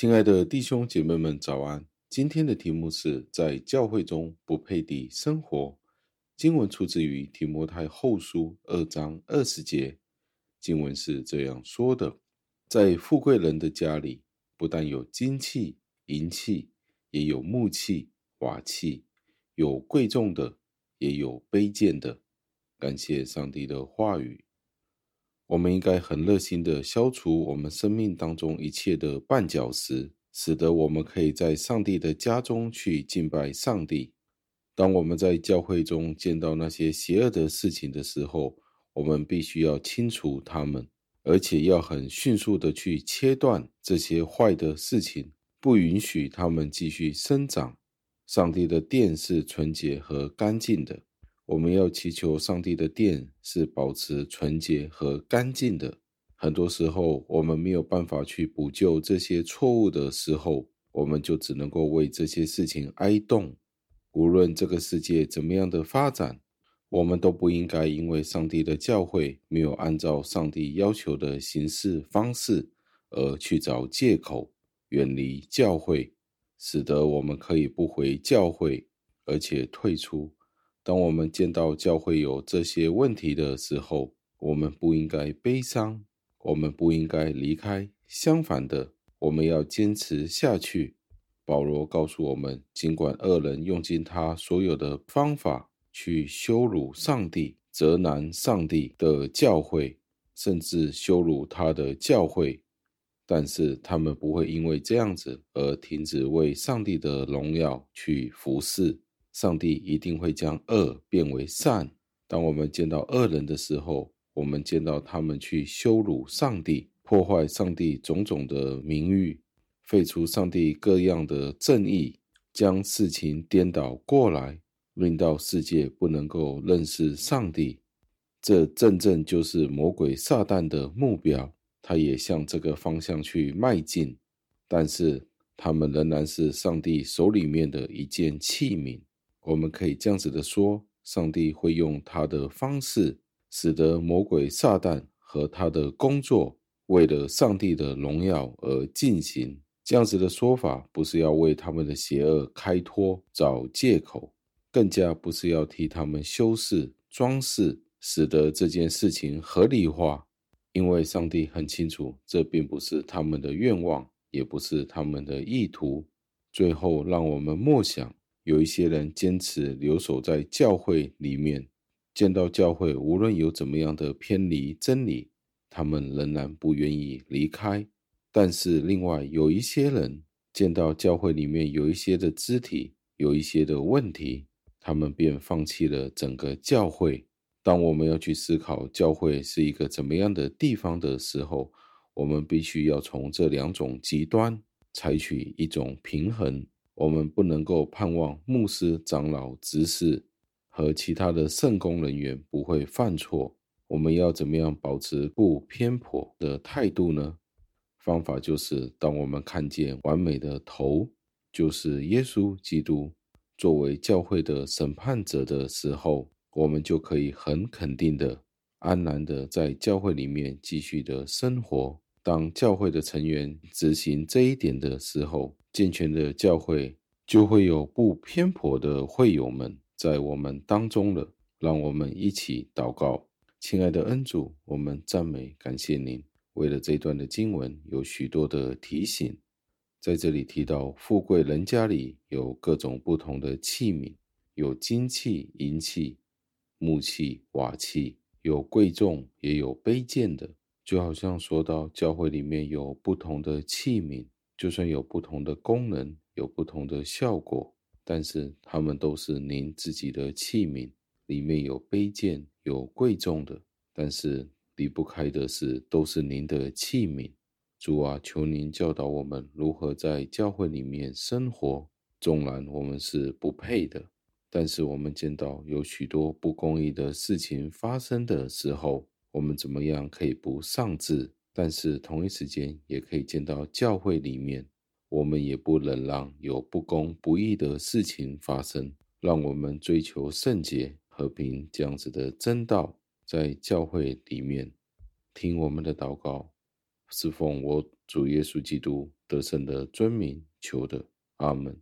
亲爱的弟兄姐妹们，早安！今天的题目是在教会中不配地生活。经文出自于提摩太后书二章二十节。经文是这样说的：在富贵人的家里，不但有金器、银器，也有木器、瓦器；有贵重的，也有卑贱的。感谢上帝的话语。我们应该很热心的消除我们生命当中一切的绊脚石，使得我们可以在上帝的家中去敬拜上帝。当我们在教会中见到那些邪恶的事情的时候，我们必须要清除它们，而且要很迅速的去切断这些坏的事情，不允许它们继续生长。上帝的殿是纯洁和干净的。我们要祈求上帝的殿是保持纯洁和干净的。很多时候，我们没有办法去补救这些错误的时候，我们就只能够为这些事情哀慟。无论这个世界怎么样的发展，我们都不应该因为上帝的教诲没有按照上帝要求的行事方式而去找借口，远离教会，使得我们可以不回教会，而且退出。当我们见到教会有这些问题的时候，我们不应该悲伤，我们不应该离开。相反的，我们要坚持下去。保罗告诉我们，尽管恶人用尽他所有的方法去羞辱上帝、责难上帝的教会，甚至羞辱他的教会，但是他们不会因为这样子而停止为上帝的荣耀去服侍。上帝一定会将恶变为善。当我们见到恶人的时候，我们见到他们去羞辱上帝，破坏上帝种种的名誉，废除上帝各样的正义，将事情颠倒过来，令到世界不能够认识上帝。这正正就是魔鬼撒旦的目标，他也向这个方向去迈进。但是他们仍然是上帝手里面的一件器皿。我们可以这样子的说，上帝会用他的方式，使得魔鬼撒旦和他的工作为了上帝的荣耀而进行。这样子的说法，不是要为他们的邪恶开脱、找借口，更加不是要替他们修饰、装饰，使得这件事情合理化。因为上帝很清楚，这并不是他们的愿望，也不是他们的意图。最后，让我们默想。有一些人坚持留守在教会里面，见到教会无论有怎么样的偏离真理，他们仍然不愿意离开。但是另外有一些人见到教会里面有一些的肢体，有一些的问题，他们便放弃了整个教会。当我们要去思考教会是一个怎么样的地方的时候，我们必须要从这两种极端采取一种平衡。我们不能够盼望牧师、长老、执事和其他的圣工人员不会犯错。我们要怎么样保持不偏颇的态度呢？方法就是，当我们看见完美的头，就是耶稣基督作为教会的审判者的时候，我们就可以很肯定的、安然的在教会里面继续的生活。当教会的成员执行这一点的时候，健全的教会就会有不偏颇的会友们在我们当中了。让我们一起祷告，亲爱的恩主，我们赞美感谢您。为了这段的经文，有许多的提醒，在这里提到富贵人家里有各种不同的器皿，有金器、银器、木器、瓦器，有贵重也有卑贱的。就好像说到教会里面有不同的器皿，就算有不同的功能，有不同的效果，但是它们都是您自己的器皿，里面有卑贱，有贵重的，但是离不开的是都是您的器皿。主啊，求您教导我们如何在教会里面生活。纵然我们是不配的，但是我们见到有许多不公义的事情发生的时候。我们怎么样可以不丧志？但是同一时间也可以见到教会里面，我们也不能让有不公不义的事情发生。让我们追求圣洁、和平这样子的真道，在教会里面听我们的祷告，是奉我主耶稣基督得胜的尊名求的，阿门。